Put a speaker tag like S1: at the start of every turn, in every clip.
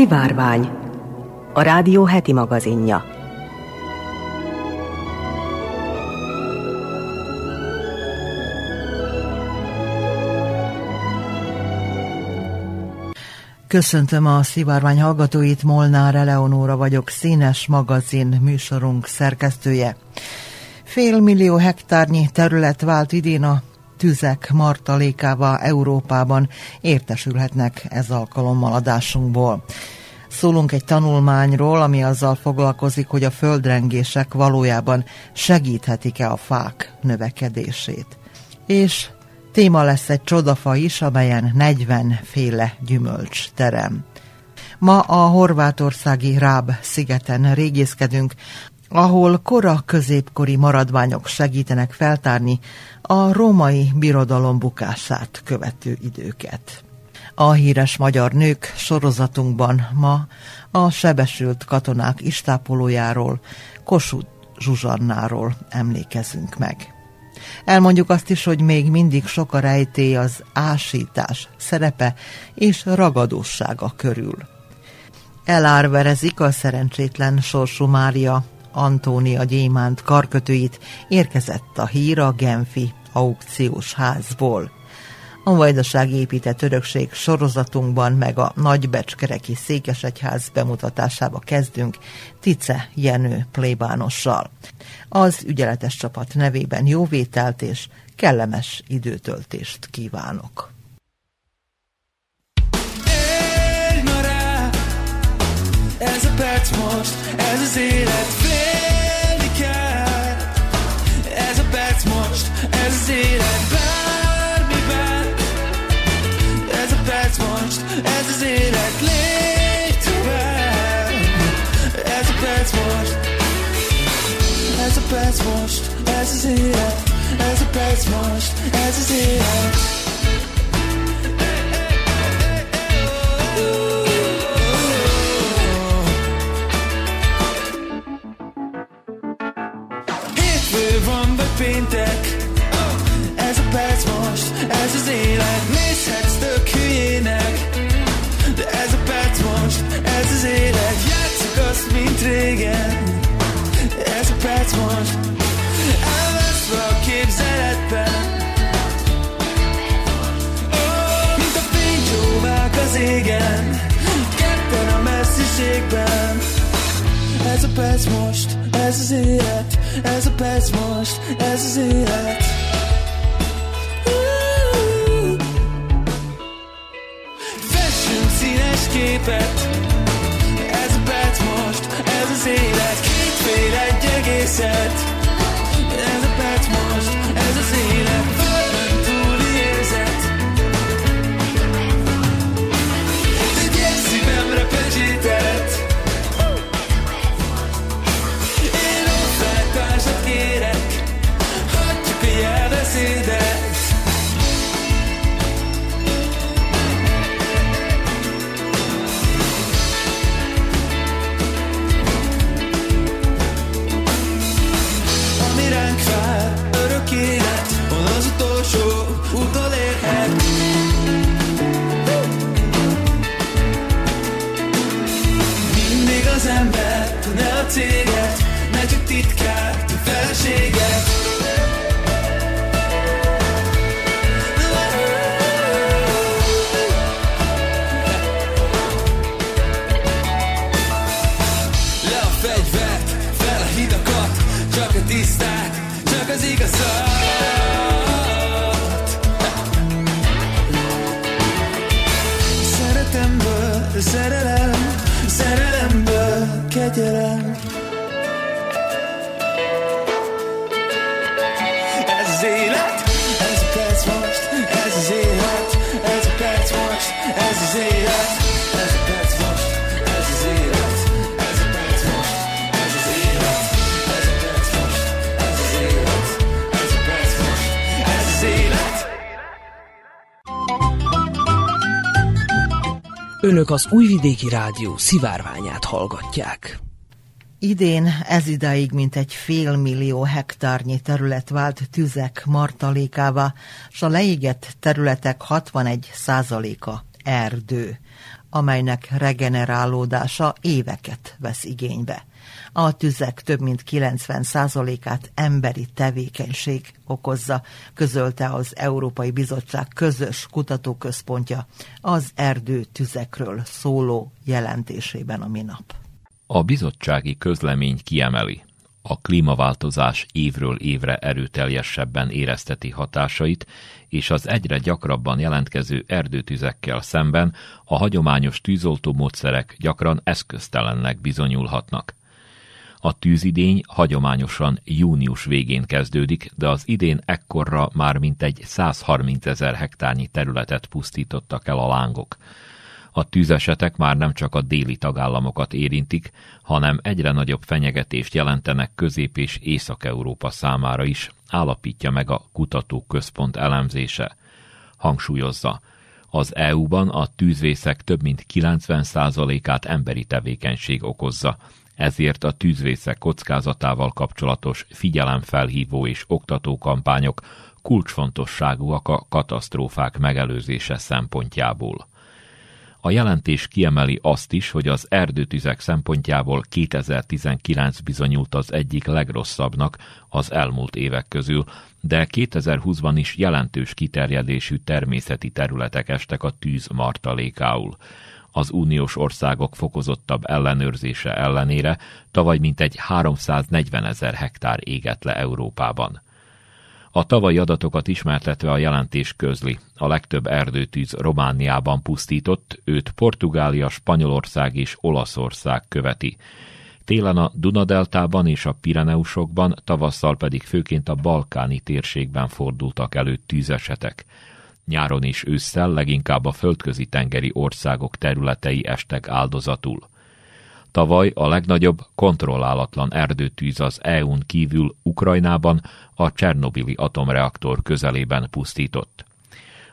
S1: Szivárvány, a rádió heti magazinja.
S2: Köszöntöm a szivárvány hallgatóit, Molnár Eleonóra vagyok, színes magazin műsorunk szerkesztője. Fél millió hektárnyi terület vált idén a tüzek martalékával Európában értesülhetnek ez alkalommal adásunkból. Szólunk egy tanulmányról, ami azzal foglalkozik, hogy a földrengések valójában segíthetik-e a fák növekedését. És téma lesz egy csodafa is, amelyen 40 féle gyümölcs terem. Ma a horvátországi Ráb szigeten régészkedünk, ahol kora középkori maradványok segítenek feltárni a római birodalom bukását követő időket. A híres magyar nők sorozatunkban ma a sebesült katonák istápolójáról, Kossuth Zsuzsannáról emlékezünk meg. Elmondjuk azt is, hogy még mindig sok a rejtély az ásítás szerepe és ragadósága körül. Elárverezik a szerencsétlen sorsú Mária Antónia Gyémánt karkötőit, érkezett a hír a Genfi aukciós házból. A Vajdaság épített örökség sorozatunkban meg a Nagybecskereki Székesegyház bemutatásába kezdünk Tice Jenő plébánossal. Az ügyeletes csapat nevében jóvételt és kellemes időtöltést kívánok. Ez a perc most, ez az élet félni kell. Ez a perc most, ez az élet bármiben. Ez a perc most, ez az élet tovább. Ez a perc most, ez a perc most, ez az élet. Ez a perc most, ez az élet. Péntek. Ez a perc most, ez az élet. Nézhetsz tök hülyének De ez a perc most, ez az élet. Játsszuk azt, mint régen. Ez a perc most. Elveszve a képzeletben. Mint a fénycsóvák az égen. Ketten a messziségben. Ez a perc most, ez az élet ez a perc most, ez az élet. Fessünk színes képet. Ez a perc most, ez az élet. Két fél egy egészet
S3: Önök az Újvidéki Rádió szivárványát hallgatják.
S2: Idén ez idáig mintegy fél millió hektárnyi terület vált tüzek martalékává, s a leégett területek 61 százaléka erdő.
S4: amelynek regenerálódása éveket vesz igénybe. A tüzek több mint 90%-át emberi tevékenység okozza, közölte az Európai Bizottság közös kutatóközpontja az erdő tüzekről szóló jelentésében a minap.
S5: A bizottsági közlemény kiemeli, a klímaváltozás évről évre erőteljesebben érezteti hatásait, és az egyre gyakrabban jelentkező erdőtüzekkel szemben a hagyományos tűzoltó módszerek gyakran eszköztelennek bizonyulhatnak. A tűzidény hagyományosan június végén kezdődik, de az idén ekkorra már mintegy 130 ezer hektárnyi területet pusztítottak el a lángok. A tűzesetek már nem csak a déli tagállamokat érintik, hanem egyre nagyobb fenyegetést jelentenek Közép- és Észak-Európa számára is, állapítja meg a kutatóközpont elemzése. Hangsúlyozza, az EU-ban a tűzvészek több mint 90%-át emberi tevékenység okozza, ezért a tűzvészek kockázatával kapcsolatos figyelemfelhívó és oktató kampányok kulcsfontosságúak a katasztrófák megelőzése szempontjából. A jelentés kiemeli azt is, hogy az erdőtüzek szempontjából 2019 bizonyult az egyik legrosszabbnak az elmúlt évek közül, de 2020-ban is jelentős kiterjedésű természeti területek estek a tűz martalékául. Az uniós országok fokozottabb ellenőrzése ellenére tavaly mintegy 340 ezer hektár égett le Európában. A tavalyi adatokat ismertetve a jelentés közli. A legtöbb erdőtűz Romániában pusztított, őt Portugália, Spanyolország és Olaszország követi. Télen a Dunadeltában és a Pireneusokban, tavasszal pedig főként a balkáni térségben fordultak elő tűzesetek. Nyáron és ősszel leginkább a földközi tengeri országok területei estek áldozatul. Tavaly a legnagyobb kontrollálatlan erdőtűz az EU-n kívül Ukrajnában a Csernobili atomreaktor közelében pusztított.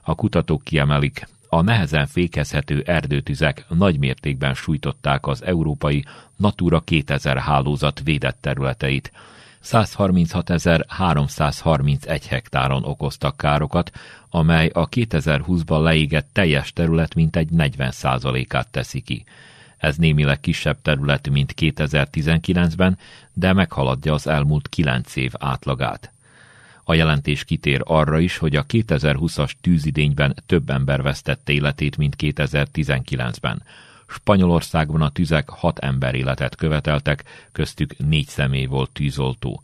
S5: A kutatók kiemelik, a nehezen fékezhető erdőtüzek nagy mértékben sújtották az európai Natura 2000 hálózat védett területeit. 136.331 hektáron okoztak károkat, amely a 2020-ban leégett teljes terület mintegy 40%-át teszi ki. Ez némileg kisebb terület, mint 2019-ben, de meghaladja az elmúlt 9 év átlagát. A jelentés kitér arra is, hogy a 2020-as tűzidényben több ember vesztette életét, mint 2019-ben. Spanyolországban a tüzek hat ember életet követeltek, köztük négy személy volt tűzoltó.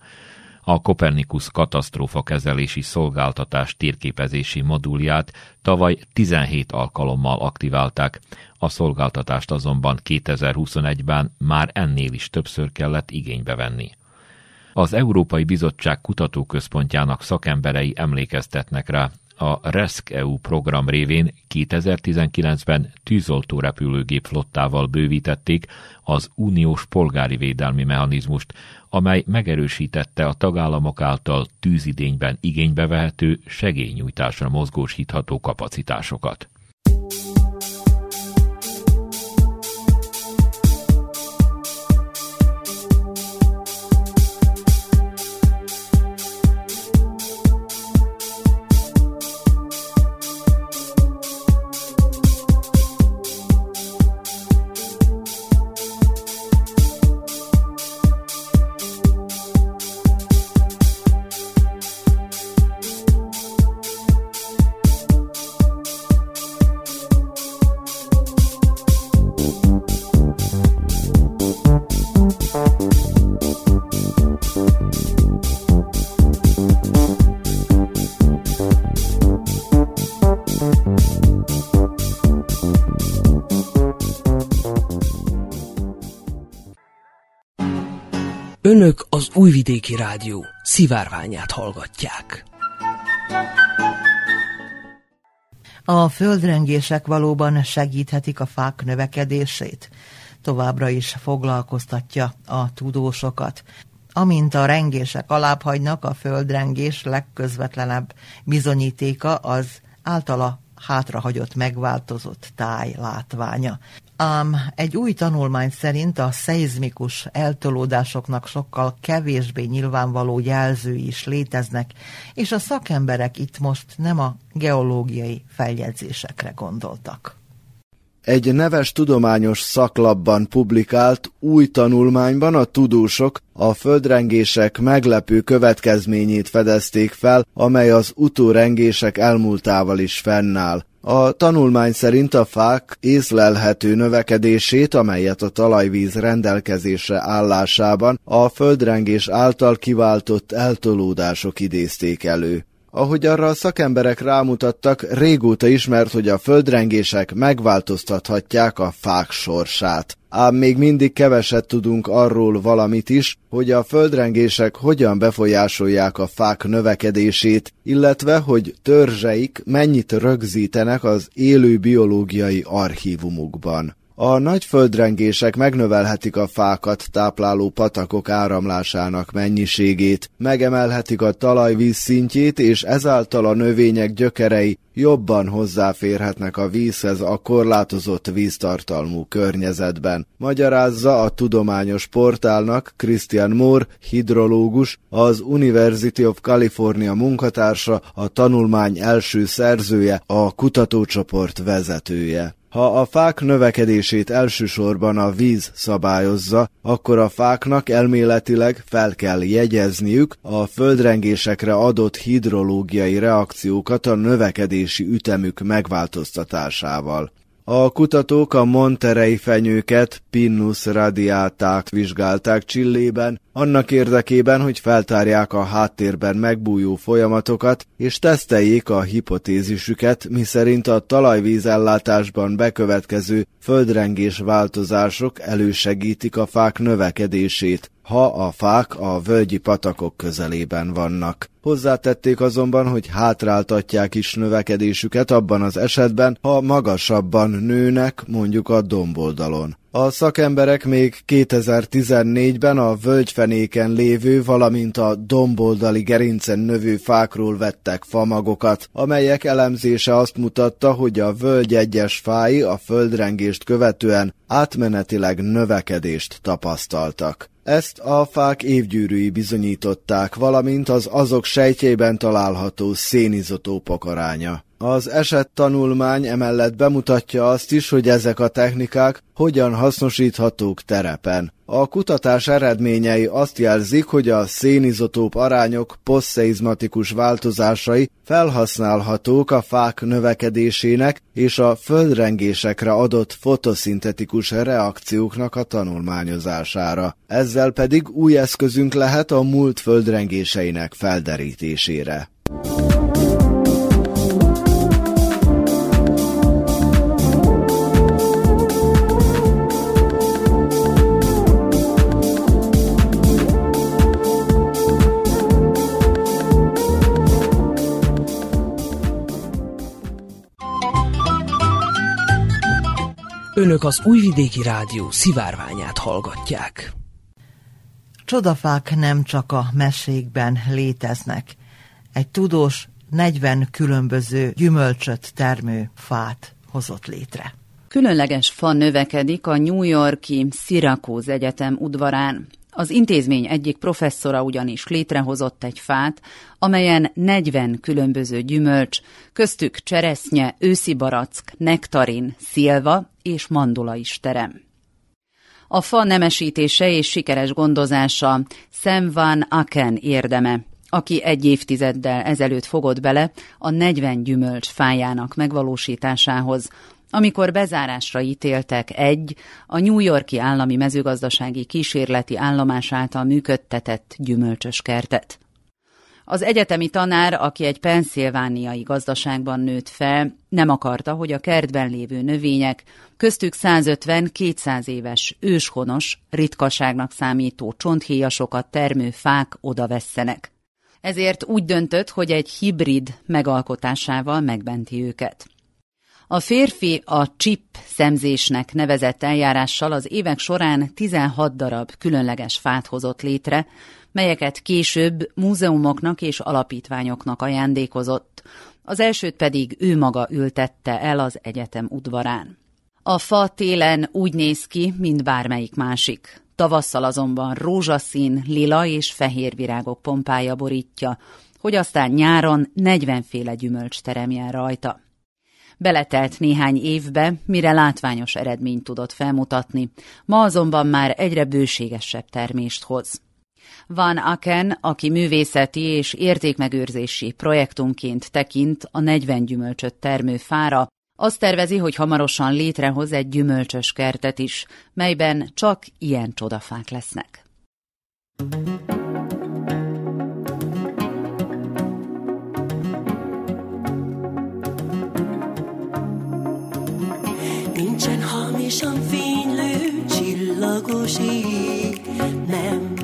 S5: A Kopernikus katasztrófa kezelési szolgáltatás térképezési modulját tavaly 17 alkalommal aktiválták, a szolgáltatást azonban 2021-ben már ennél is többször kellett igénybe venni. Az Európai Bizottság kutatóközpontjának szakemberei emlékeztetnek rá, a RESC-EU program révén 2019-ben tűzoltó repülőgép flottával bővítették az uniós polgári védelmi mechanizmust, amely megerősítette a tagállamok által tűzidényben igénybe vehető segélynyújtásra mozgósítható kapacitásokat.
S3: Újvidéki Rádió szivárványát hallgatják.
S4: A földrengések valóban segíthetik a fák növekedését. Továbbra is foglalkoztatja a tudósokat. Amint a rengések alábbhagynak, a földrengés legközvetlenebb bizonyítéka az általa hátrahagyott megváltozott táj látványa. Ám egy új tanulmány szerint a szeizmikus eltolódásoknak sokkal kevésbé nyilvánvaló jelzői is léteznek, és a szakemberek itt most nem a geológiai feljegyzésekre gondoltak.
S6: Egy neves tudományos szaklapban publikált új tanulmányban a tudósok a földrengések meglepő következményét fedezték fel, amely az utórengések elmúltával is fennáll. A tanulmány szerint a fák észlelhető növekedését, amelyet a talajvíz rendelkezésre állásában a földrengés által kiváltott eltolódások idézték elő. Ahogy arra a szakemberek rámutattak, régóta ismert, hogy a földrengések megváltoztathatják a fák sorsát. Ám még mindig keveset tudunk arról valamit is, hogy a földrengések hogyan befolyásolják a fák növekedését, illetve hogy törzseik mennyit rögzítenek az élő biológiai archívumukban. A nagy földrengések megnövelhetik a fákat tápláló patakok áramlásának mennyiségét, megemelhetik a talajvíz szintjét, és ezáltal a növények gyökerei jobban hozzáférhetnek a vízhez a korlátozott víztartalmú környezetben. Magyarázza a tudományos portálnak Christian Moore, hidrológus, az University of California munkatársa, a tanulmány első szerzője, a kutatócsoport vezetője. Ha a fák növekedését elsősorban a víz szabályozza, akkor a fáknak elméletileg fel kell jegyezniük a földrengésekre adott hidrológiai reakciókat a növekedési ütemük megváltoztatásával. A kutatók a Monterey fenyőket, Pinnus radiátát vizsgálták Csillében, annak érdekében, hogy feltárják a háttérben megbújó folyamatokat, és teszteljék a hipotézisüket, miszerint a talajvízellátásban bekövetkező földrengés változások elősegítik a fák növekedését, ha a fák a völgyi patakok közelében vannak. Hozzátették azonban, hogy hátráltatják is növekedésüket abban az esetben, ha magasabban nőnek, mondjuk a domboldalon. A szakemberek még 2014-ben a völgyfenéken lévő, valamint a domboldali gerincen növő fákról vettek famagokat, amelyek elemzése azt mutatta, hogy a völgy egyes fái a földrengést követően átmenetileg növekedést tapasztaltak. Ezt a fák évgyűrűi bizonyították, valamint az azok sejtjében található szénizotópok aránya. Az eset tanulmány emellett bemutatja azt is, hogy ezek a technikák hogyan hasznosíthatók terepen. A kutatás eredményei azt jelzik, hogy a szénizotóp arányok posztszeizmatikus változásai felhasználhatók a fák növekedésének és a földrengésekre adott fotoszintetikus reakcióknak a tanulmányozására. Ezzel pedig új eszközünk lehet a múlt földrengéseinek felderítésére.
S3: Önök az Újvidéki Rádió szivárványát hallgatják.
S4: Csodafák nem csak a mesékben léteznek. Egy tudós 40 különböző gyümölcsöt termő fát hozott létre.
S7: Különleges fa növekedik a New Yorki Syracuse Egyetem udvarán. Az intézmény egyik professzora ugyanis létrehozott egy fát, amelyen 40 különböző gyümölcs, köztük cseresznye, őszi barack, nektarin, szilva és mandula is terem. A fa nemesítése és sikeres gondozása Sam Van Aken érdeme, aki egy évtizeddel ezelőtt fogott bele a 40 gyümölcs fájának megvalósításához, amikor bezárásra ítéltek egy, a New Yorki állami mezőgazdasági kísérleti állomás által működtetett gyümölcsös kertet. Az egyetemi tanár, aki egy penszilvániai gazdaságban nőtt fel, nem akarta, hogy a kertben lévő növények, köztük 150-200 éves, őshonos, ritkaságnak számító csonthéjasokat termő fák odavesszenek. Ezért úgy döntött, hogy egy hibrid megalkotásával megbenti őket. A férfi a chip szemzésnek nevezett eljárással az évek során 16 darab különleges fát hozott létre, melyeket később múzeumoknak és alapítványoknak ajándékozott, az elsőt pedig ő maga ültette el az egyetem udvarán. A fa télen úgy néz ki, mint bármelyik másik. Tavasszal azonban rózsaszín, lila és fehér virágok pompája borítja, hogy aztán nyáron 40 féle gyümölcs teremjen rajta. Beletelt néhány évbe, mire látványos eredményt tudott felmutatni, ma azonban már egyre bőségesebb termést hoz. Van Aken, aki művészeti és értékmegőrzési projektunként tekint a 40 gyümölcsöt termő fára, azt tervezi, hogy hamarosan létrehoz egy gyümölcsös kertet is, melyben csak ilyen csodafák lesznek.
S8: Nincsen hamisan fénylő csillagos ég, nem,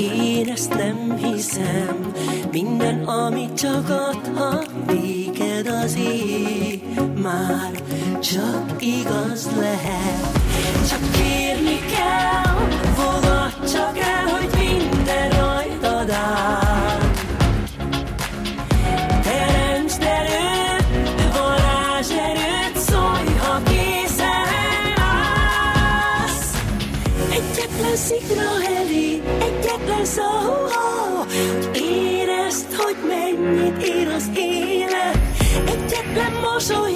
S8: én ezt nem hiszem. Minden, amit csak adhat néked az ég, már csak igaz lehet. Csak kérni kell, fogad csak el, hogy minden szó, érezd, hogy mennyit ér az élet. Egyetlen mosoly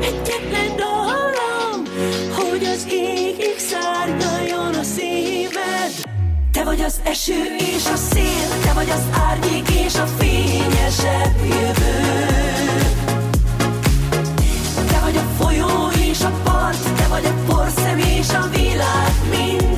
S8: egyetlen dallam, hogy az égig szárnyaljon a szíved. Te vagy az eső és a szél, te vagy az árnyék és a fényesebb jövő. Te vagy a folyó és a part, te vagy a porszem és a világ mindenség.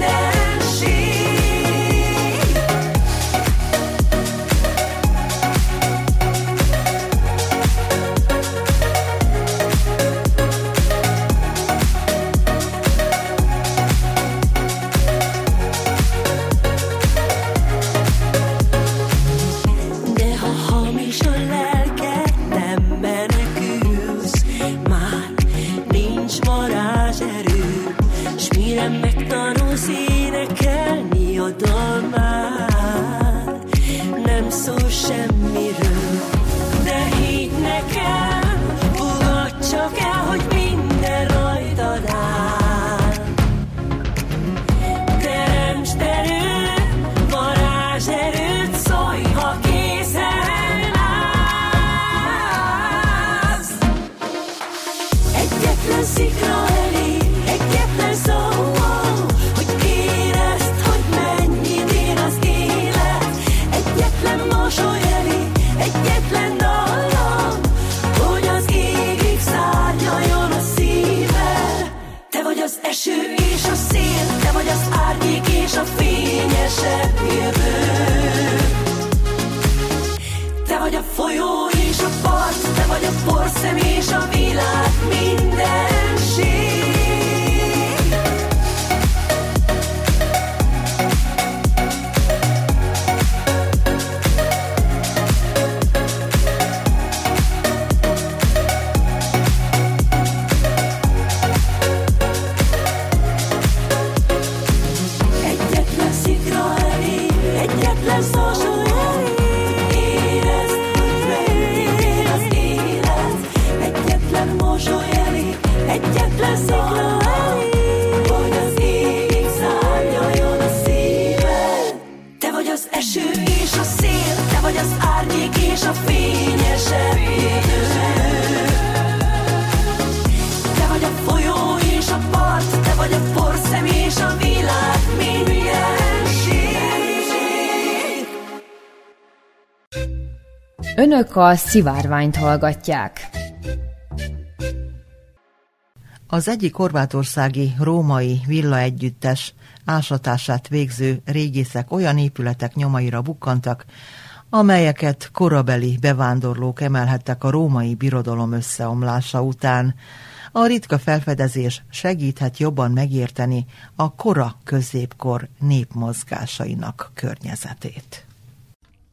S9: Önök a szivárványt hallgatják.
S4: Az egyik horvátországi római villa együttes ásatását végző régészek olyan épületek nyomaira bukkantak, amelyeket korabeli bevándorlók emelhettek a római birodalom összeomlása után. A ritka felfedezés segíthet jobban megérteni a kora középkor népmozgásainak környezetét.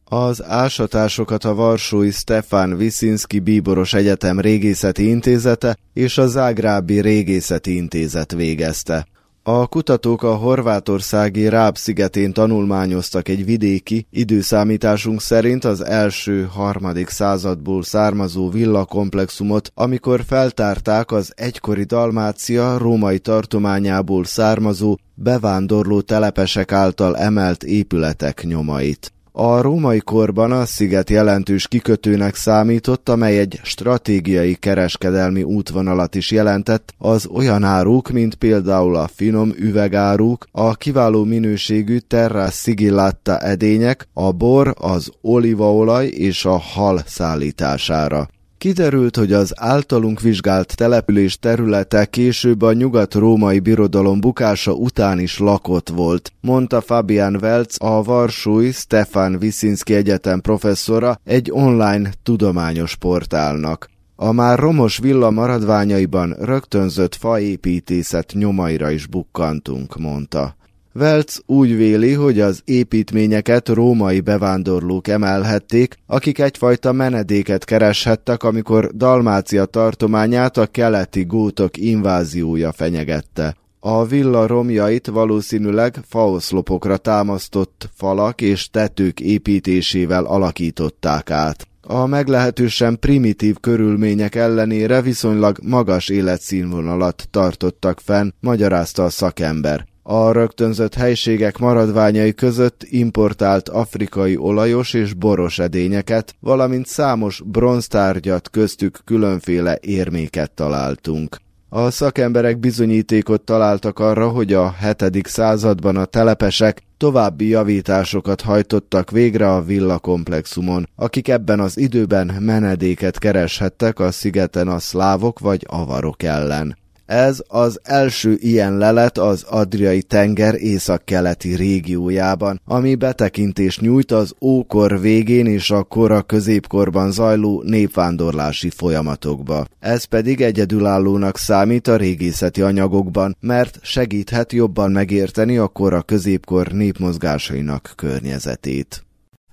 S6: Az ásatásokat a Varsói Stefan Viszинski Bíboros Egyetem Régészeti Intézete és a Zágrábi Régészeti Intézet végezte. A kutatók a horvátországi Ráb szigetén tanulmányoztak egy vidéki, időszámításunk szerint az első harmadik századból származó villakomplexumot, amikor feltárták az egykori Dalmácia római tartományából származó bevándorló telepesek által emelt épületek nyomait. A római korban a sziget jelentős kikötőnek számított, amely egy stratégiai kereskedelmi útvonalat is jelentett az olyan áruk, mint például a finom üvegáruk, a kiváló minőségű terra sigillata edények, a bor, az olívaolaj és a hal szállítására. Kiderült, hogy az általunk vizsgált település területe később a nyugat-római birodalom bukása után is lakott volt, mondta Fabian Welz, a Varsói Stefan Wisinski Egyetem professzora egy online tudományos portálnak. A már romos villa maradványaiban rögtönzött faépítészet nyomaira is bukkantunk, mondta. Velc úgy véli, hogy az építményeket római bevándorlók emelhették, akik egyfajta menedéket kereshettek, amikor Dalmácia tartományát a keleti gótok inváziója fenyegette. A villa romjait valószínűleg faoszlopokra támasztott falak és tetők építésével alakították át. A meglehetősen primitív körülmények ellenére viszonylag magas életszínvonalat tartottak fenn, magyarázta a szakember. A rögtönzött helységek maradványai között importált afrikai olajos és boros edényeket, valamint számos bronztárgyat köztük különféle érméket találtunk. A szakemberek bizonyítékot találtak arra, hogy a 7. században a telepesek további javításokat hajtottak végre a villakomplexumon, akik ebben az időben menedéket kereshettek a szigeten a szlávok vagy avarok ellen. Ez az első ilyen lelet az Adriai tenger északkeleti régiójában, ami betekintést nyújt az ókor végén és a kora középkorban zajló népvándorlási folyamatokba. Ez pedig egyedülállónak számít a régészeti anyagokban, mert segíthet jobban megérteni a kora középkor népmozgásainak környezetét.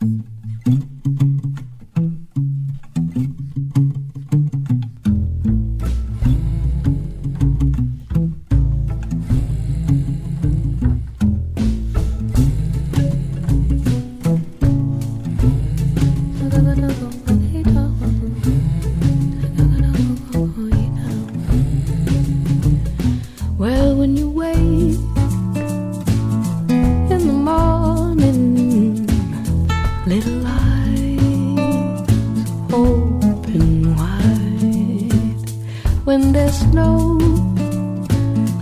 S10: Well, When there's no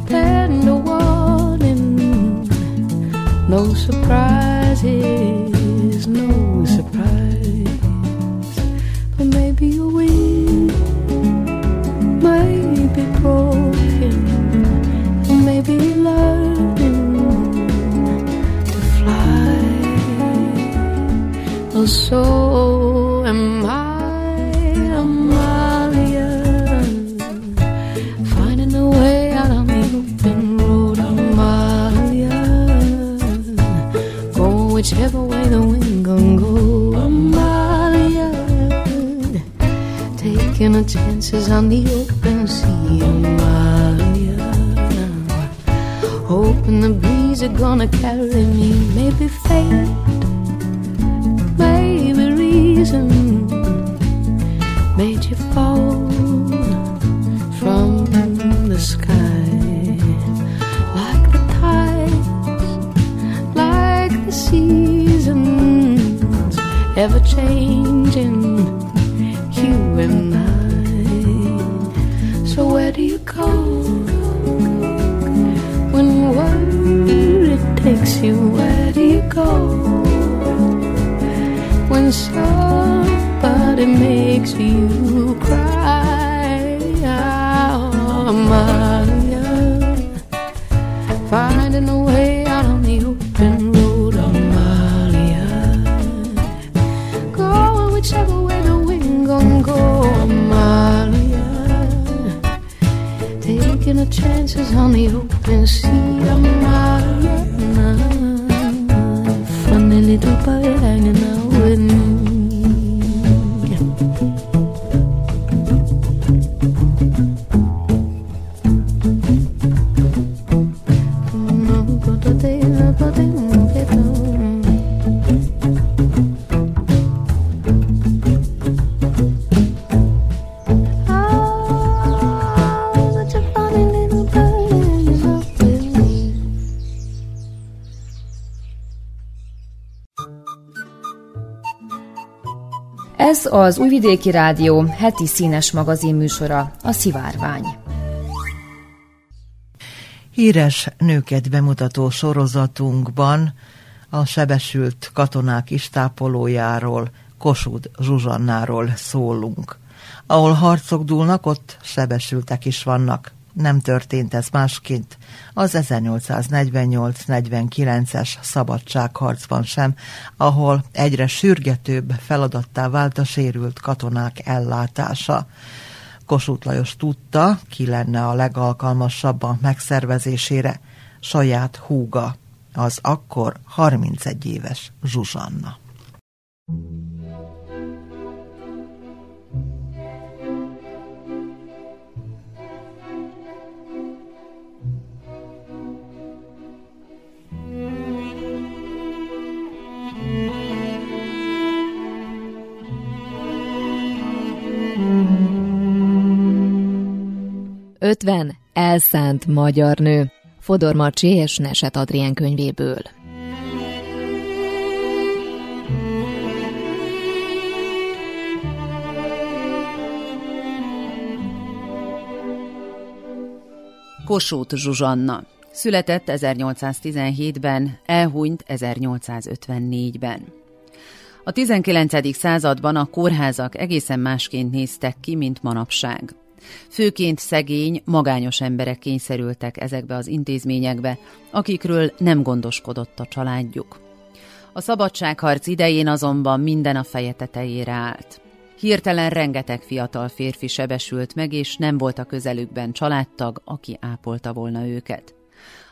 S10: tender warning, no surprises, no surprise. But maybe a wing may be broken and maybe learning to fly. Well, so am I, a chances on the open sea, Amalia. Hoping the breeze are gonna carry me, maybe fate, you? Where do you go when somebody makes you cry? Oh, Amalia, finding a way out on the open road, oh, Amalia. Go whichever way the wind gon' go, oh, Amalia. Taking a chances on the open sea, Amalia little bird hanging out.
S9: Az Újvidéki Rádió heti színes magazin műsora, a Szivárvány.
S4: Híres nőket bemutató sorozatunkban a sebesült katonák istápolójáról, Kossuth Zsuzsannáról szólunk. Ahol harcok dúlnak, ott sebesültek is vannak. Nem történt ez másként az 1848-49-es szabadságharcban sem, ahol egyre sürgetőbb feladattá vált a sérült katonák ellátása. Kossuth Lajos tudta, ki lenne a legalkalmasabb a megszervezésére, saját húga, az akkor 31 éves Zsuzsanna.
S11: Ötven elszánt magyar nő. Fodor Marcsi és Neset Adrien könyvéből.
S7: Kossuth Zsuzsanna. Született 1817-ben, elhunyt 1854-ben. A 19. században a kórházak egészen másként néztek ki, mint manapság. Főként szegény, magányos emberek kényszerültek ezekbe az intézményekbe, akikről nem gondoskodott a családjuk. A szabadságharc idején azonban minden a feje tetejére állt. Hirtelen rengeteg fiatal férfi sebesült meg, és nem volt a közelükben családtag, aki ápolta volna őket.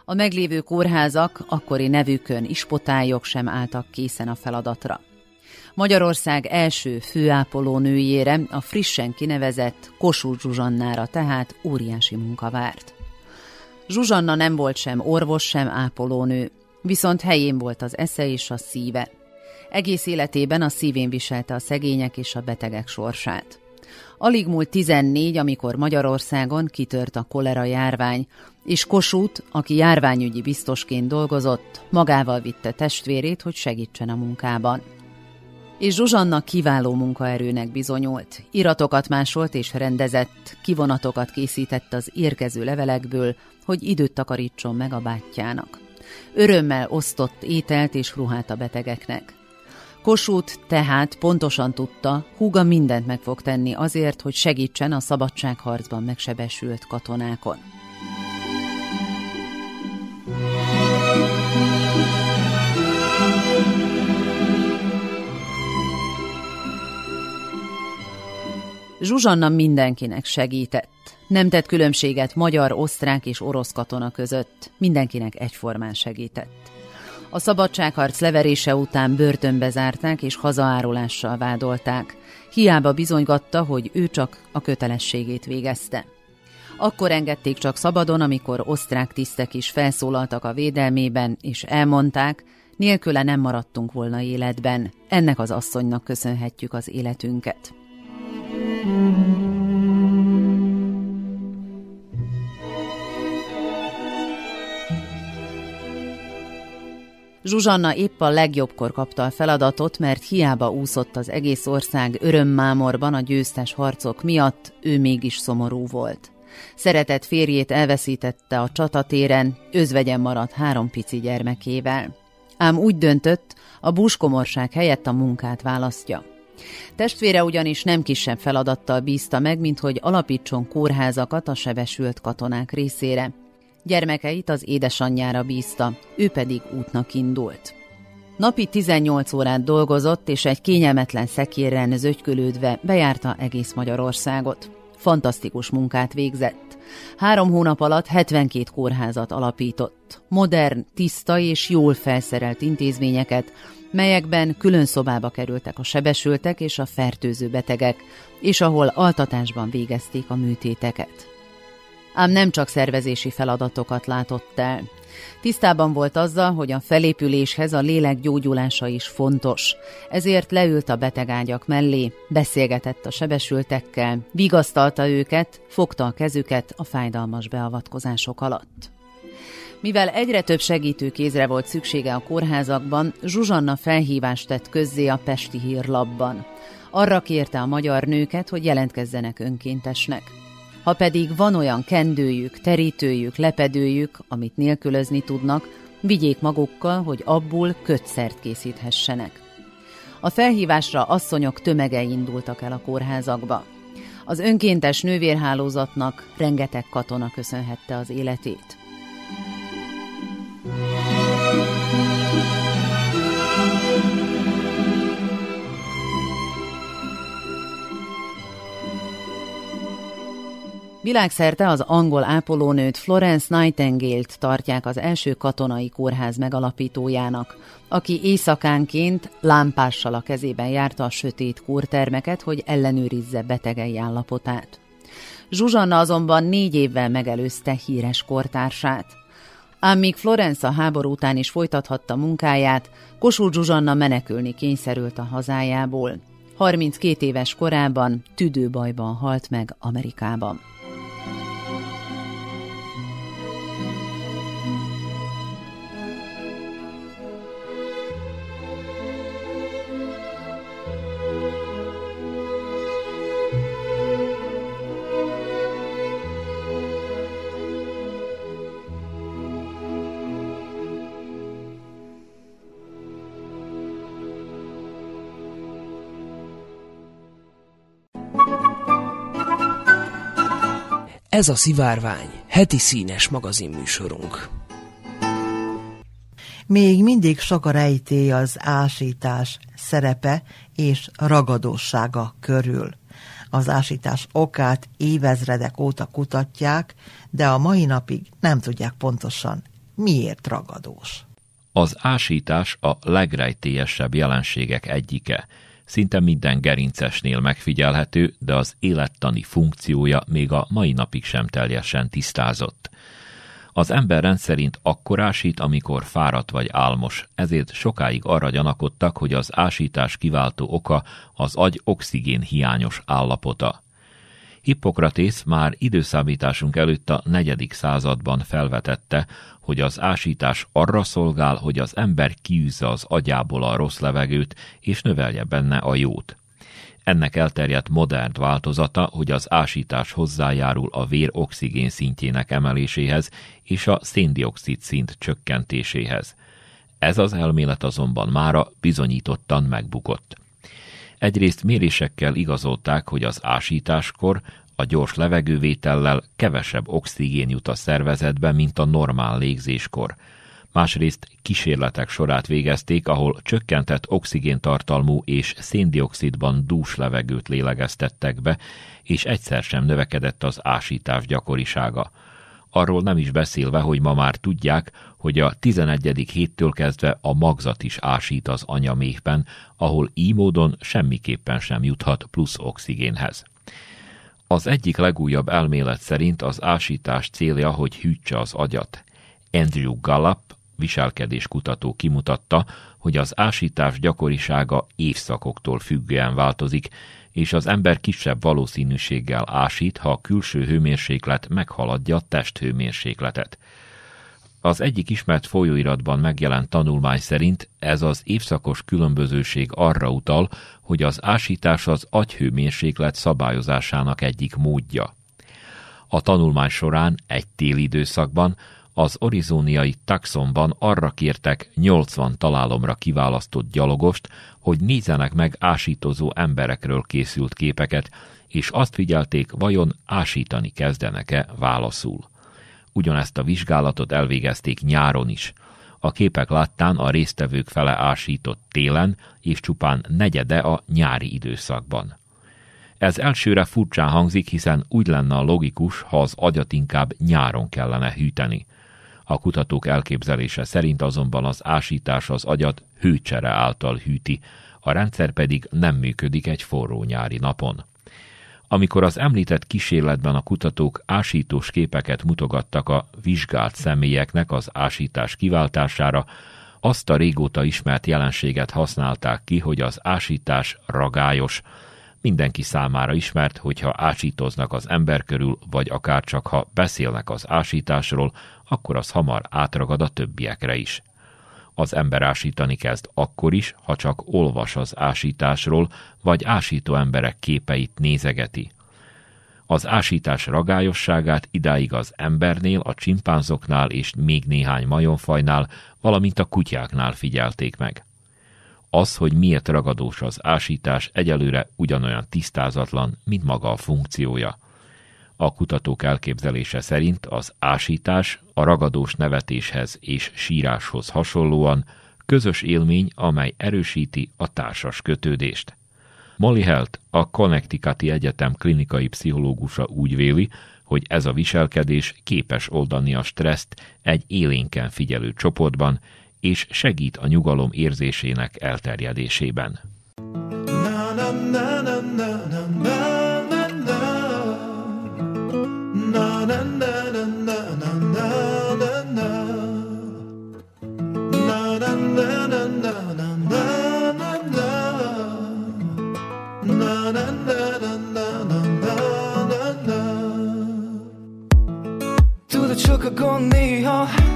S7: A meglévő kórházak akkori nevükön ispotályok sem álltak készen a feladatra. Magyarország első főápolónőjére, a frissen kinevezett Kossuth Zsuzsannára tehát óriási munka várt. Zsuzsanna nem volt sem orvos, sem ápolónő, viszont helyén volt az esze és a szíve. Egész életében a szívén viselte a szegények és a betegek sorsát. Alig múlt 14, amikor Magyarországon kitört a kolera járvány, és Kossuth, aki járványügyi biztosként dolgozott, magával vitte testvérét, hogy segítsen a munkában és Zsuzsanna kiváló munkaerőnek bizonyult. Iratokat másolt és rendezett, kivonatokat készített az érkező levelekből, hogy időt takarítson meg a bátyjának. Örömmel osztott ételt és ruhát a betegeknek. Kossuth tehát pontosan tudta, húga mindent meg fog tenni azért, hogy segítsen a szabadságharcban megsebesült katonákon. Zsuzsanna mindenkinek segített. Nem tett különbséget magyar, osztrák és orosz katona között. Mindenkinek egyformán segített. A szabadságharc leverése után börtönbe zárták és hazaárulással vádolták. Hiába bizonygatta, hogy ő csak a kötelességét végezte. Akkor engedték csak szabadon, amikor osztrák tisztek is felszólaltak a védelmében, és elmondták, nélküle nem maradtunk volna életben. Ennek az asszonynak köszönhetjük az életünket. Zsuzsanna épp a legjobbkor kapta a feladatot, mert hiába úszott az egész ország örömmámorban a győztes harcok miatt, ő mégis szomorú volt. Szeretett férjét elveszítette a csatatéren, özvegyen maradt három pici gyermekével. Ám úgy döntött, a búskomorság helyett a munkát választja. Testvére ugyanis nem kisebb feladattal bízta meg, mint hogy alapítson kórházakat a sebesült katonák részére. Gyermekeit az édesanyjára bízta, ő pedig útnak indult. Napi 18 órát dolgozott, és egy kényelmetlen szekérren zögykölődve bejárta egész Magyarországot. Fantasztikus munkát végzett. Három hónap alatt 72 kórházat alapított. Modern, tiszta és jól felszerelt intézményeket, melyekben külön szobába kerültek a sebesültek és a fertőző betegek, és ahol altatásban végezték a műtéteket. Ám nem csak szervezési feladatokat látott el. Tisztában volt azzal, hogy a felépüléshez a lélek gyógyulása is fontos, ezért leült a betegágyak mellé, beszélgetett a sebesültekkel, vigasztalta őket, fogta a kezüket a fájdalmas beavatkozások alatt. Mivel egyre több segítőkézre volt szüksége a kórházakban, Zsuzsanna felhívást tett közzé a Pesti Hírlapban. Arra kérte a magyar nőket, hogy jelentkezzenek önkéntesnek. Ha pedig van olyan kendőjük, terítőjük, lepedőjük, amit nélkülözni tudnak, vigyék magukkal, hogy abból kötszert készíthessenek. A felhívásra asszonyok tömegei indultak el a kórházakba. Az önkéntes nővérhálózatnak rengeteg katona köszönhette az életét. Világszerte az angol ápolónőt Florence Nightingale-t tartják az első katonai kórház megalapítójának, aki éjszakánként lámpással a kezében járta a sötét kórtermeket, hogy ellenőrizze betegei állapotát. Zsuzsanna azonban négy évvel megelőzte híres kortársát. Ám míg Florence háború után is folytathatta munkáját, Kossuth Zsuzsanna menekülni kényszerült a hazájából. 32 éves korában tüdőbajban halt meg Amerikában.
S3: Ez a Szivárvány, heti színes magazinműsorunk.
S4: Még mindig sok a rejtély az ásítás szerepe és ragadósága körül. Az ásítás okát évezredek óta kutatják, de a mai napig nem tudják pontosan, miért ragadós.
S5: Az ásítás a legrejtélyesebb jelenségek egyike, szinte minden gerincesnél megfigyelhető, de az élettani funkciója még a mai napig sem teljesen tisztázott. Az ember rendszerint akkor ásít, amikor fáradt vagy álmos, ezért sokáig arra gyanakodtak, hogy az ásítás kiváltó oka az agy oxigén hiányos állapota. Hippokratész már időszámításunk előtt a negyedik században felvetette, hogy az ásítás arra szolgál, hogy az ember kiűzze az agyából a rossz levegőt, és növelje benne a jót. Ennek elterjedt modern változata, hogy az ásítás hozzájárul a vér oxigén szintjének emeléséhez és a széndiokszid szint csökkentéséhez. Ez az elmélet azonban mára bizonyítottan megbukott. Egyrészt mérésekkel igazolták, hogy az ásításkor a gyors levegővétellel kevesebb oxigén jut a szervezetbe, mint a normál légzéskor. Másrészt kísérletek sorát végezték, ahol csökkentett oxigéntartalmú és széndiokszidban dús levegőt lélegeztettek be, és egyszer sem növekedett az ásítás gyakorisága. Arról nem is beszélve, hogy ma már tudják, hogy a 11. héttől kezdve a magzat is ásít az anyaméhben, ahol így módon semmiképpen sem juthat plusz oxigénhez. Az egyik legújabb elmélet szerint az ásítás célja, hogy hűtse az agyat. Andrew Gallup, viselkedéskutató kimutatta, hogy az ásítás gyakorisága évszakoktól függően változik, és az ember kisebb valószínűséggel ásít, ha a külső hőmérséklet meghaladja a testhőmérsékletet. Az egyik ismert folyóiratban megjelent tanulmány szerint ez az évszakos különbözőség arra utal, hogy az ásítás az agyhőmérséklet szabályozásának egyik módja. A tanulmány során egy téli időszakban az orizóniai taxonban arra kértek 80 találomra kiválasztott gyalogost, hogy nézzenek meg ásítozó emberekről készült képeket, és azt figyelték, vajon ásítani kezdenek-e válaszul. Ugyanezt a vizsgálatot elvégezték nyáron is. A képek láttán a résztvevők fele ásított télen, és csupán negyede a nyári időszakban. Ez elsőre furcsán hangzik, hiszen úgy lenne a logikus, ha az agyat inkább nyáron kellene hűteni. A kutatók elképzelése szerint azonban az ásítás az agyat hőcsere által hűti, a rendszer pedig nem működik egy forró nyári napon. Amikor az említett kísérletben a kutatók ásítós képeket mutogattak a vizsgált személyeknek az ásítás kiváltására, azt a régóta ismert jelenséget használták ki, hogy az ásítás ragályos, mindenki számára ismert, hogyha ásítoznak az ember körül, vagy akár csak ha beszélnek az ásításról, akkor az hamar átragad a többiekre is. Az ember ásítani kezd akkor is, ha csak olvas az ásításról, vagy ásító emberek képeit nézegeti. Az ásítás ragályosságát idáig az embernél, a csimpánzoknál és még néhány majomfajnál, valamint a kutyáknál figyelték meg. Az, hogy miért ragadós az ásítás, egyelőre ugyanolyan tisztázatlan, mint maga a funkciója. A kutatók elképzelése szerint az ásítás a ragadós nevetéshez és síráshoz hasonlóan közös élmény, amely erősíti a társas kötődést. Molly Helt, a Connecticuti Egyetem klinikai pszichológusa úgy véli, hogy ez a viselkedés képes oldani a stresszt egy élénken figyelő csoportban, és segít a nyugalom érzésének elterjedésében. Tudod,
S12: csak a gond néha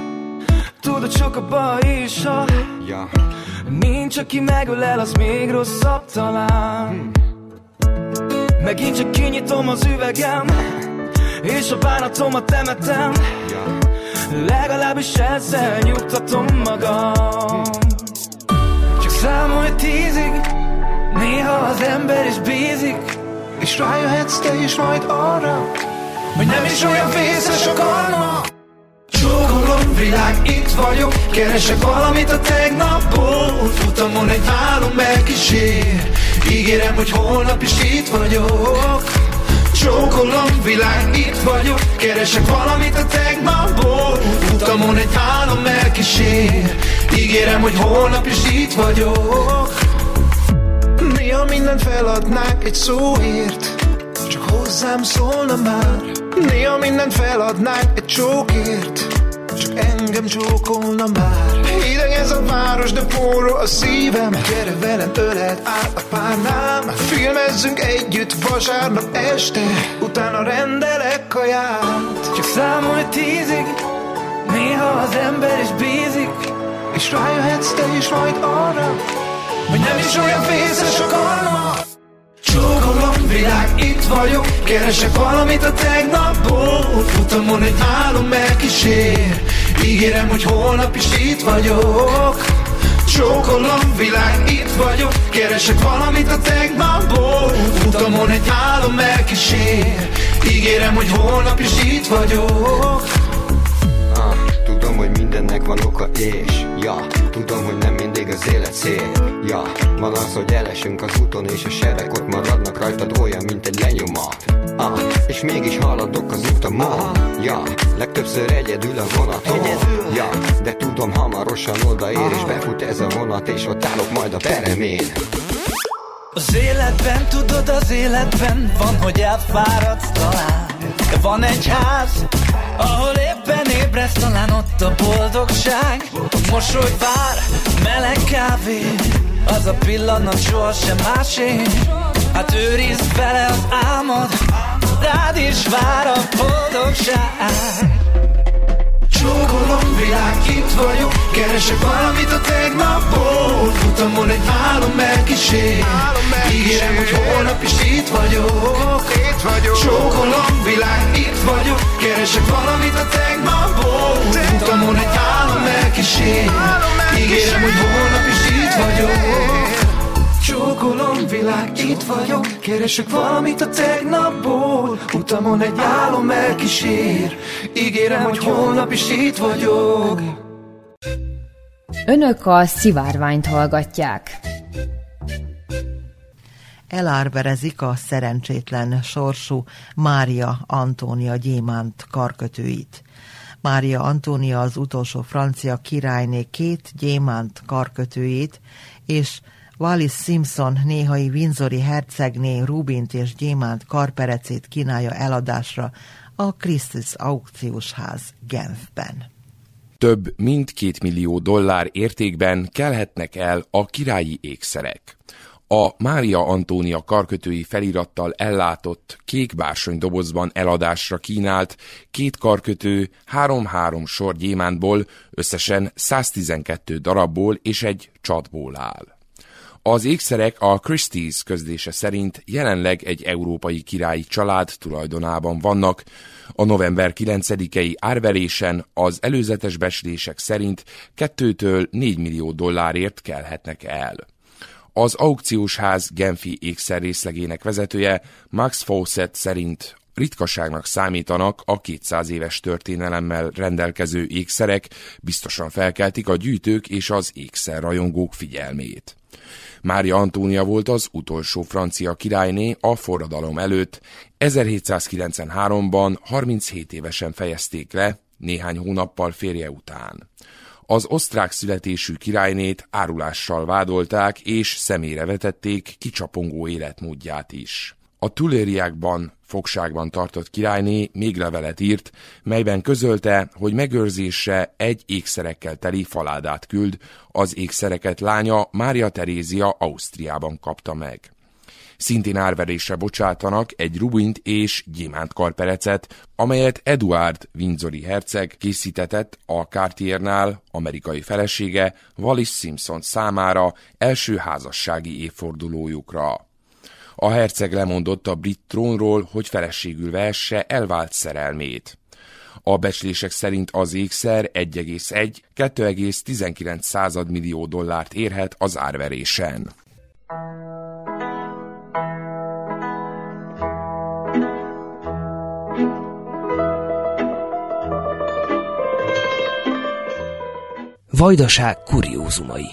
S12: Tudod, sok a baj is, ha ja. Nincs, aki megölel, az még rosszabb talán. Megint csak kinyitom az üvegem És a bánatomat temetem ja. Legalábbis ezzel nyugtatom magam Csak számolj tízig Néha az ember is bízik És rájöhetsz te is majd arra Hogy nem is olyan vészes a vagyok Keresek valamit a tegnapból. Futamon egy álom megkísér Ígérem, hogy holnap is itt vagyok. Csókolom világ, itt vagyok Keresek valamit a tegnapból. Utamon egy álom megkísér Ígérem, hogy holnap is itt vagyok. Néha mindent feladnák egy szóért Csak hozzám szólna már. Néha mindent feladnánk egy csókért engem csókolna már. Hideg ez a város, de forró a szívem. Gyere velem, ölelt át a párnám. Filmezzünk együtt vasárnap este Utána rendelek kaját. Csak számolj tízig Néha az ember is bízik. És rájöhetsz te is majd arra Hogy nem is olyan fészes a karma. Csókolom világ, itt vagyok. Keresek valamit a tegnapból. Futamon egy álom megkísér Ígérem, hogy holnap is itt vagyok. Csókolom világ, itt vagyok. Keresek valamit a tegnapból Futamon egy álom megkísér Ígérem, hogy holnap is itt vagyok
S13: hogy mindennek van oka és Ja, tudom, hogy nem mindig az élet szép Ja, van az, hogy elesünk az úton És a sebek ott maradnak rajtad olyan, mint egy lenyomat Ah, és mégis haladok az utamon Ja, legtöbbször egyedül a vonaton. Ja, de tudom hamarosan odaér És befut ez a vonat És ott állok majd a peremén.
S12: Az életben, tudod az életben Van, hogy elfáradsz talán. De van egy ház, ahol a boldogság Mosoly vár, meleg kávé. Az a pillanat sohasem másé. Hát őrizd vele az álmod Rád is vár a boldogság Csókolom világ, itt vagyok. Keresek valamit a tegnapból. Futamon egy álom megkísér Ígérem, hogy holnap is itt vagyok. Itt vagyok. Csókolom világ, itt vagyok. Keresek valamit a tegnapból. Futamon egy álom megkísér Ígérem, hogy holnap is itt vagyok Csókolom világ, itt vagyok Keresek valamit a tegnapból Utamon egy álom elkísér Ígérem, hogy holnap is itt vagyok
S9: Önök a szivárványt hallgatják.
S4: Elárverezik a szerencsétlen sorsú Mária Antónia gyémánt karkötőit. Mária Antónia az utolsó francia királyné két gyémánt karkötőjét, és Wallis Simpson néhai Windsori hercegné Rubint és Gyémánt karperecét kínálja eladásra a Christus aukciós ház Genfben.
S14: Több mint két millió dollár értékben kelhetnek el a királyi ékszerek. A Mária Antónia karkötői felirattal ellátott kék dobozban eladásra kínált két karkötő három-három sor gyémántból összesen 112 darabból és egy csatból áll. Az ékszerek a Christie's közlése szerint jelenleg egy európai királyi család tulajdonában vannak. A november 9-i árverésen az előzetes becslések szerint 2-től 4 millió dollárért kelhetnek el. Az aukciós ház Genfi ékszer részlegének vezetője Max Fawcett szerint ritkaságnak számítanak a 200 éves történelemmel rendelkező ékszerek, biztosan felkeltik a gyűjtők és az ékszer rajongók figyelmét. Mária Antónia volt az utolsó francia királyné a forradalom előtt. 1793-ban 37 évesen fejezték le, néhány hónappal férje után. Az osztrák születésű királynét árulással vádolták és szemére vetették kicsapongó életmódját is. A Tulériákban fogságban tartott királyné még levelet írt, melyben közölte, hogy megőrzésre egy ékszerekkel teli faládát küld, az ékszereket lánya Mária Terézia Ausztriában kapta meg. Szintén árverésre bocsátanak egy rubint és gyémánt karperecet, amelyet Eduard Windsori herceg készítetett a Cartiernál amerikai felesége Wallis Simpson számára első házassági évfordulójukra. A herceg lemondott a brit trónról, hogy feleségül vehesse elvált szerelmét. A becslések szerint az ékszer 1,1-2,19 millió dollárt érhet az árverésen.
S3: Vajdaság kuriózumai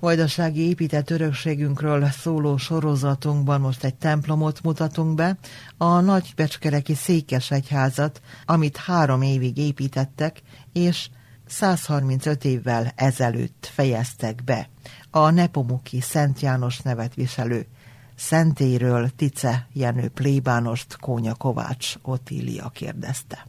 S4: Vajdasági épített örökségünkről szóló sorozatunkban most egy templomot mutatunk be, a Nagybecskereki Székesegyházat, amit három évig építettek, és 135 évvel ezelőtt fejeztek be. A Nepomuki Szent János nevet viselő Szentéről Tice Jenő plébánost Kónya Kovács Otília kérdezte.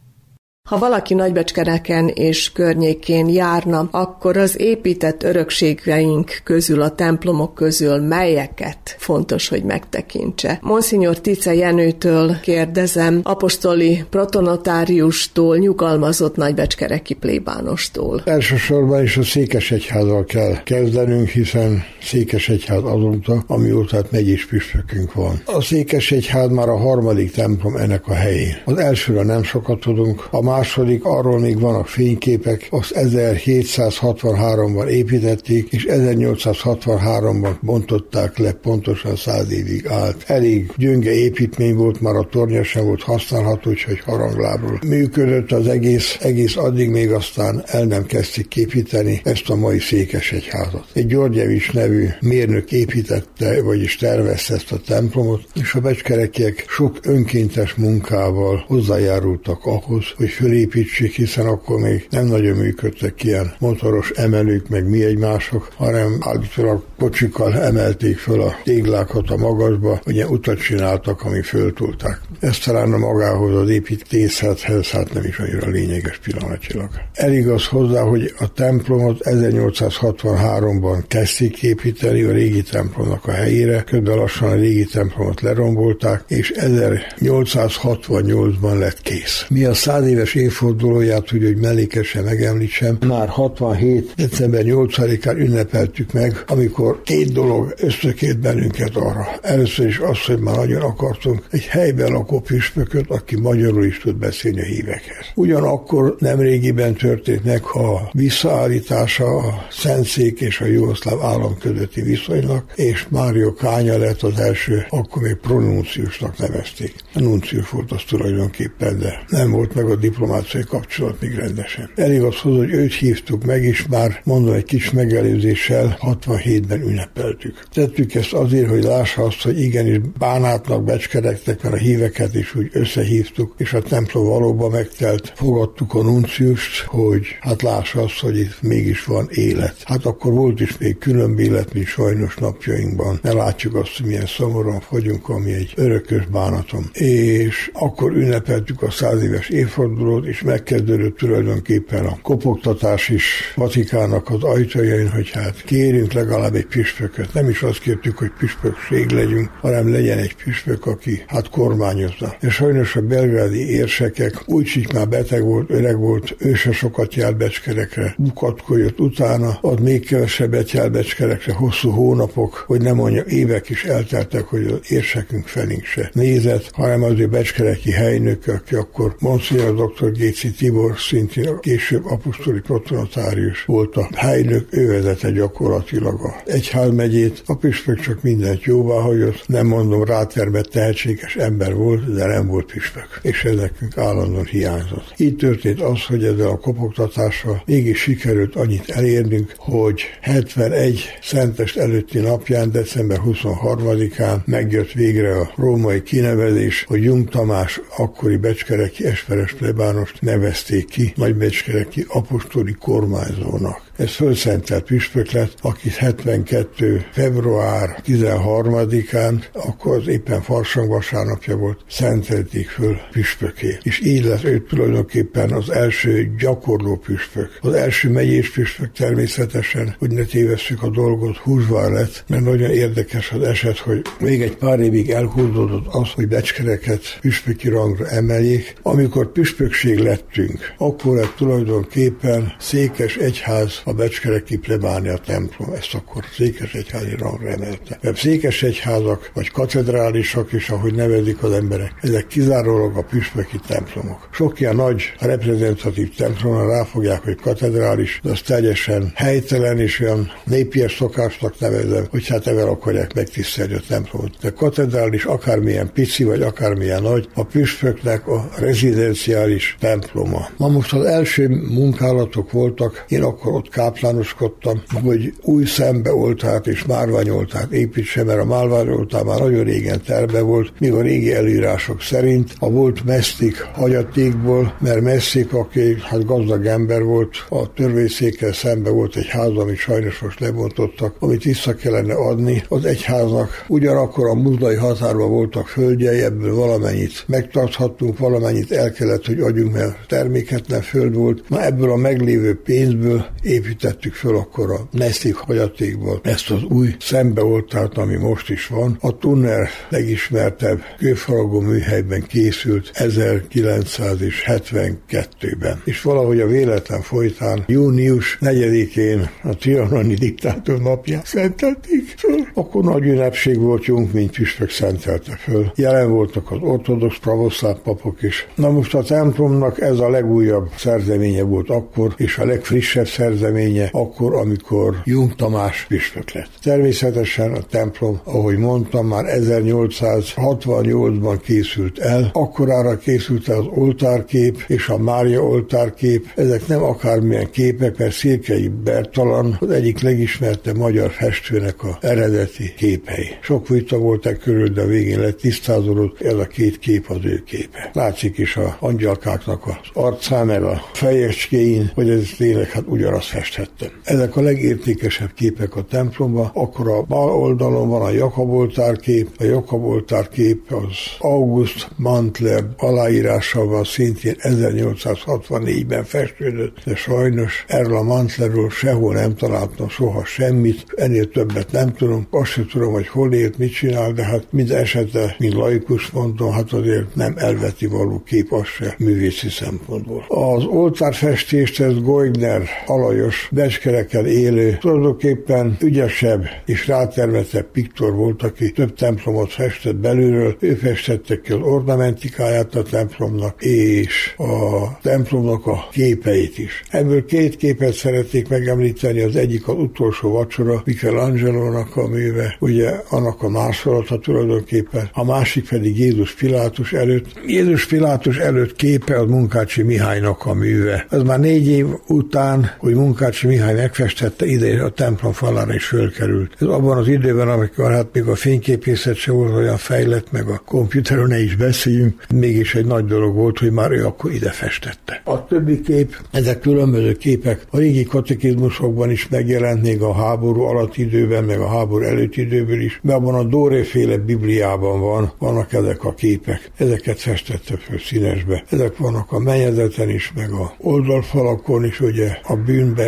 S15: Ha valaki Nagybecskereken és környékén járna, akkor az épített örökségeink közül, a templomok közül melyeket fontos, hogy megtekintse. Monsignor Tice Jenőtől kérdezem, apostoli protonotáriustól, nyugalmazott nagybecskereki plébánostól.
S16: Elsősorban is a Székesegyházzal kell kezdenünk, hiszen Székesegyház azóta, amióta hát megyés püspökünk van. A Székesegyház már a harmadik templom ennek a helyén. Az elsőre nem sokat tudunk, a második, arról még vannak fényképek, azt 1763-ban építették, és 1863-ban bontották le, pontosan száz évig állt. Elég gyönge építmény volt, már a tornya sem volt használható, úgyhogy haranglábról működött az egész, egész addig még aztán el nem kezdték építeni ezt a mai Székesegyházat. Egy Györgyevics nevű mérnök építette, vagyis tervezte ezt a templomot, és a becskerekiek sok önkéntes munkával hozzájárultak ahhoz, hogy fölépítsék, hiszen akkor még nem nagyon működtek ilyen motoros emelők, meg mi egymások, hanem állítólag kocsikkal emelték föl a téglákat a magasba, ugye utat csináltak, ami föltulták. Ez talán a magához az építészethez hát nem is annyira lényeges pillanatilag. Elég hozzá, hogy a templomot 1863-ban kezdték építeni a régi templomnak a helyére, közben lassan a régi templomot lerombolták, és 1868-ban lett kész. Mi a száz éves évfordulóját, úgy, hogy mellékesen megemlítsem, már 67. december 8-án ünnepeltük meg, amikor két dolog összeként bennünket arra. Először is az, hogy már nagyon akartunk egy helyben lakó püspököt, aki magyarul is tud beszélni a hívekhez. Ugyanakkor nem régiben történt meg a visszaállítása a Szentszék és a Jugoszláv állam közötti viszonynak, és Mário Kánya lett az első, akkor még pronunciusnak nevezték. A nuncius volt az tulajdonképpen, de nem volt meg a diploma diplomáciai kapcsolat még rendesen. Elég az hozzá, hogy őt hívtuk meg, és már mondom egy kis megelőzéssel 67-ben ünnepeltük. Tettük ezt azért, hogy lássa azt, hogy igenis bánátnak, becskerektek, mert a híveket is úgy összehívtuk, és a templom valóban megtelt. Fogadtuk a nunciust, hogy hát lássa azt, hogy itt mégis van élet. Hát akkor volt is még különb élet, mint sajnos napjainkban. Ne látjuk azt, hogy milyen szomorúan fogyunk, ami egy örökös bánatom. És akkor ünnepeltük a száz éves évfordulót, és megkezdődött tulajdonképpen a kopogtatás is Vatikának az ajtajain, hogy hát kérünk legalább egy püspököt. Nem is azt kértük, hogy püspökség legyünk, hanem legyen egy püspök, aki hát kormányozza. És sajnos a belgrádi érsekek úgy már beteg volt, öreg volt, ő se sokat járt becskerekre, bukatkoljott utána, ad még kevesebbet járt becskerekre, hosszú hónapok, hogy nem mondja, évek is elteltek, hogy az érsekünk felénk se nézett, hanem az ő becskereki helynök, aki akkor Monsignor dr. Géci Tibor, szintén a később apostoli protonatárius volt a helynök, ő vezette gyakorlatilag a egyházmegyét. A püspök csak mindent jóvá hagyott, nem mondom, rátermett tehetséges ember volt, de nem volt püspök. És ez nekünk állandóan hiányzott. Így történt az, hogy ezzel a kopogtatással mégis sikerült annyit elérnünk, hogy 71 szentest előtti napján, december 23-án megjött végre a római kinevezés, hogy Jung Tamás akkori becskereki esperes plebánost nevezték ki nagybecskereki apostoli kormányzónak. Ez fölszentelt püspök lett, aki 72. február 13-án, akkor az éppen farsang vasárnapja volt, szentelték föl püspöké. És így lett ő tulajdonképpen az első gyakorló püspök. Az első megyés püspök természetesen, hogy ne tévesszük a dolgot, húzvár lett, mert nagyon érdekes az eset, hogy még egy pár évig elhúzódott az, hogy becskereket püspöki rangra emeljék. Amikor püspökség lettünk, akkor lett tulajdonképpen székes egyház a becskereki plebánia templom, ezt akkor egyházi rangra emelte. Mert egyházak, vagy katedrálisak is, ahogy nevezik az emberek, ezek kizárólag a püspöki templomok. Sok ilyen nagy reprezentatív templomra ráfogják, hogy katedrális, de az teljesen helytelen és olyan népies szokásnak nevezem, hogy hát evel akarják megtisztelni a templomot. De katedrális akármilyen pici, vagy akármilyen nagy, a püspöknek a rezidenciális temploma. Ma most az első munkálatok voltak, én akkor ott káplánoskodtam, hogy új szembeoltát és márványoltát építse, mert a márványoltár már nagyon régen terve volt, míg a régi előírások szerint a volt mesztik hagyatékból, mert mesztik, aki hát gazdag ember volt, a törvényszékkel szembe volt egy ház, amit sajnos most lebontottak, amit vissza kellene adni az egyháznak. Ugyanakkor a muzdai határban voltak földjei, ebből valamennyit megtarthattunk, valamennyit el kellett, hogy adjunk, mert terméketlen föld volt. Na ebből a meglévő pénzből építettük föl akkor a Neszik hagyatékból ezt az új szembeoltárt, ami most is van. A Tunner legismertebb kőfaragó műhelyben készült 1972-ben. És valahogy a véletlen folytán június 4-én a trianoni diktátor napján szentelték föl. Akkor nagy ünnepség volt Jung, mint püspök szentelte föl. Jelen voltak az ortodox pravoszláv papok is. Na most a templomnak ez a legújabb szerzeménye volt akkor, és a legfrissebb szerzeménye akkor, amikor Jung Tamás püspök lett. Természetesen a templom, ahogy mondtam, már 1868-ban készült el, akkorára készült el az oltárkép és a Mária oltárkép. Ezek nem akármilyen képek, mert Szirkei Bertalan az egyik legismertebb magyar festőnek a eredeti képei. Sok vita volt e körül, de a végén lett tisztázolódott, ez a két kép az ő képe. Látszik is a angyalkáknak az arcán, meg a fejecskéin, hogy ez tényleg hát ugyanazt festhettem. Ezek a legértékesebb képek a templomban, akkor a bal oldalon van a Jakab kép, a Jakab kép az August Mantler aláírással van szintén 1864-ben festődött, de sajnos erről a Mantlerről sehol nem találtam soha semmit, ennél többet nem tudom, azt sem tudom, hogy hol élt, mit csinál, de hát mind esete, mint laikus mondom, hát azért nem elveti való kép az se művészi szempontból. Az oltárfestést ez Goigner Alajos hatalmas becskerekkel élő, tulajdonképpen ügyesebb és rátermetebb piktor volt, aki több templomot festett belülről. Ő festette ki ornamentikáját a templomnak, és a templomnak a képeit is. Ebből két képet szeretnék megemlíteni, az egyik az utolsó vacsora, Michelangelo-nak a műve, ugye annak a másolata tulajdonképpen, a másik pedig Jézus Pilátus előtt. Jézus Pilátus előtt képe az Munkácsi Mihálynak a műve. Ez már négy év után, hogy Munkácsi Mihály megfestette, ide a templom falára is fölkerült. Ez abban az időben, amikor hát még a fényképészet se volt olyan fejlett, meg a komputeron ne is beszéljünk, mégis egy nagy dolog volt, hogy már ő akkor ide festette. A többi kép, ezek különböző képek a régi katekizmusokban is megjelent, még a háború alatt időben, meg a háború előtt időből is, de abban a Dóré-féle Bibliában van, vannak ezek a képek. Ezeket festette föl színesbe. Ezek vannak a menyezeten is, meg a oldalfalakon is, ugye a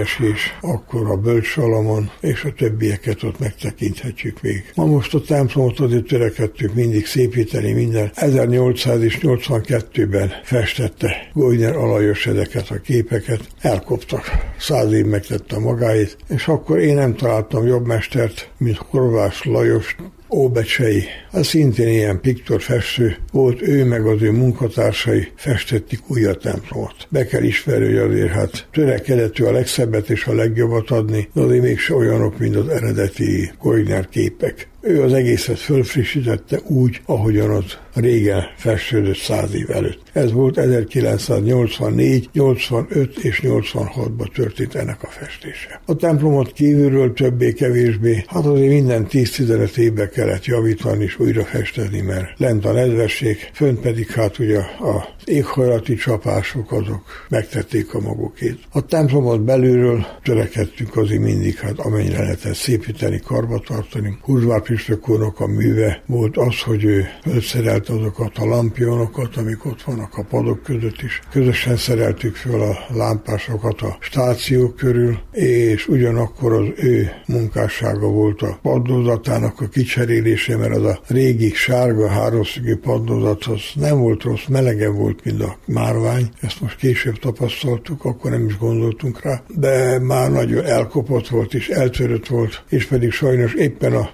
S16: bűnbeesés, akkor a bölcsalamon, és a többieket ott megtekinthetjük még. Ma most a templomot azért törekedtük mindig szépíteni minden. 1882-ben festette Goyner Alajos ezeket a képeket, elkoptak. Száz év megtette magáit, és akkor én nem találtam jobb mestert, mint Horváth Lajos Óbecsei, az szintén ilyen piktorfestő volt, ő meg az ő munkatársai festették új a templomot. Be kell ismerni, hogy azért hát törekedett ő a legszebbet és a legjobbat adni, de azért mégse olyanok, mint az eredeti Koigner képek. Ő az egészet fölfrissítette úgy, ahogyan az régen festődött száz év előtt. Ez volt 1984, 85 és 86-ban történt ennek a festése. A templomot kívülről többé-kevésbé, hát azért minden 10-15 évbe kellett javítani és újra festeni, mert lent a nedvesség, fönt pedig hát ugye a éghajlati csapások azok megtették a magukét. A templomot belülről törekedtünk azért mindig, hát amennyire lehetett szépíteni, karbantartani. Húzvár Püspök úrnak a műve volt az, hogy ő felszerelt azokat a lampionokat, amik ott vannak a padok között is. Közösen szereltük föl a lámpásokat a stációk körül, és ugyanakkor az ő munkássága volt a padlózatának a kicserélése, mert az a régi sárga háromszögű padlózat az nem volt rossz, melegen volt, mint a márvány. Ezt most később tapasztaltuk, akkor nem is gondoltunk rá, de már nagyon elkopott volt és eltörött volt, és pedig sajnos éppen a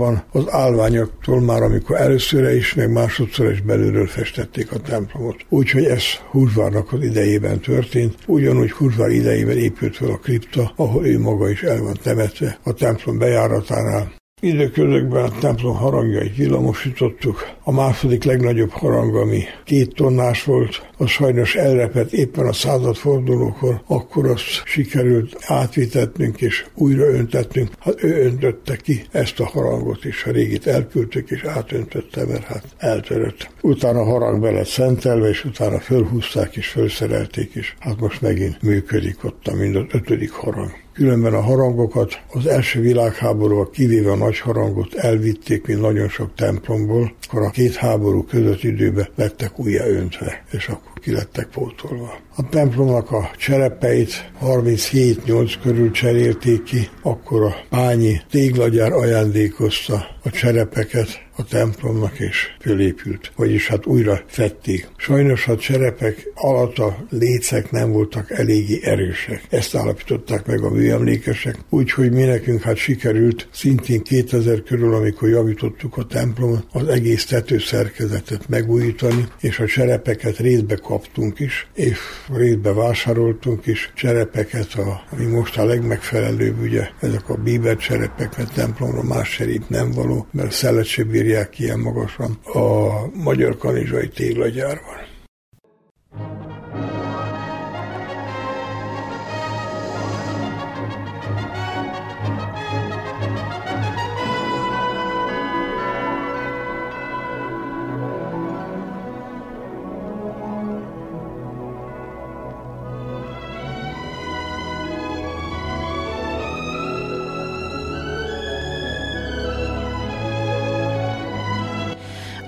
S16: legjobban az állványoktól már, amikor először is, meg másodszor is belülről festették a templomot. Úgyhogy ez Húzvárnak az idejében történt, ugyanúgy Húzvár idejében épült fel a kripta, ahol ő maga is el van temetve a templom bejáratánál. Időközökben a templom harangjait villamosítottuk. A második legnagyobb harang, ami két tonnás volt, az sajnos elrepett éppen a századfordulókor, akkor azt sikerült átvitetnünk és újra öntetnünk. Hát ő öntötte ki ezt a harangot is, a régit elküldtük és átöntötte, mert hát eltörött. Utána a harang be lett szentelve, és utána fölhúzták és fölszerelték, és hát most megint működik ott a mind az ötödik harang. Különben a harangokat az első világháborúval kivéve a nagy harangot elvitték, mint nagyon sok templomból, akkor a két háború között időben lettek újra öntve, és akkor ki lettek pótolva. A templomnak a cserepeit 37-8 körül cserélték ki, akkor a pányi téglagyár ajándékozta a cserepeket a templomnak, és fölépült, vagyis hát újra fették. Sajnos a cserepek alatt a lécek nem voltak eléggé erősek. Ezt állapították meg a műemlékesek, úgyhogy mi nekünk hát sikerült szintén 2000 körül, amikor javítottuk a templomot, az egész tetőszerkezetet megújítani, és a cserepeket részbe kaptunk is, és részbe vásároltunk is cserepeket, a, ami most a legmegfelelőbb, ugye ezek a bíber cserepek, mert templomra más cserép nem való, mert szelet se bírják ilyen magasan a magyar kanizsai téglagyárban.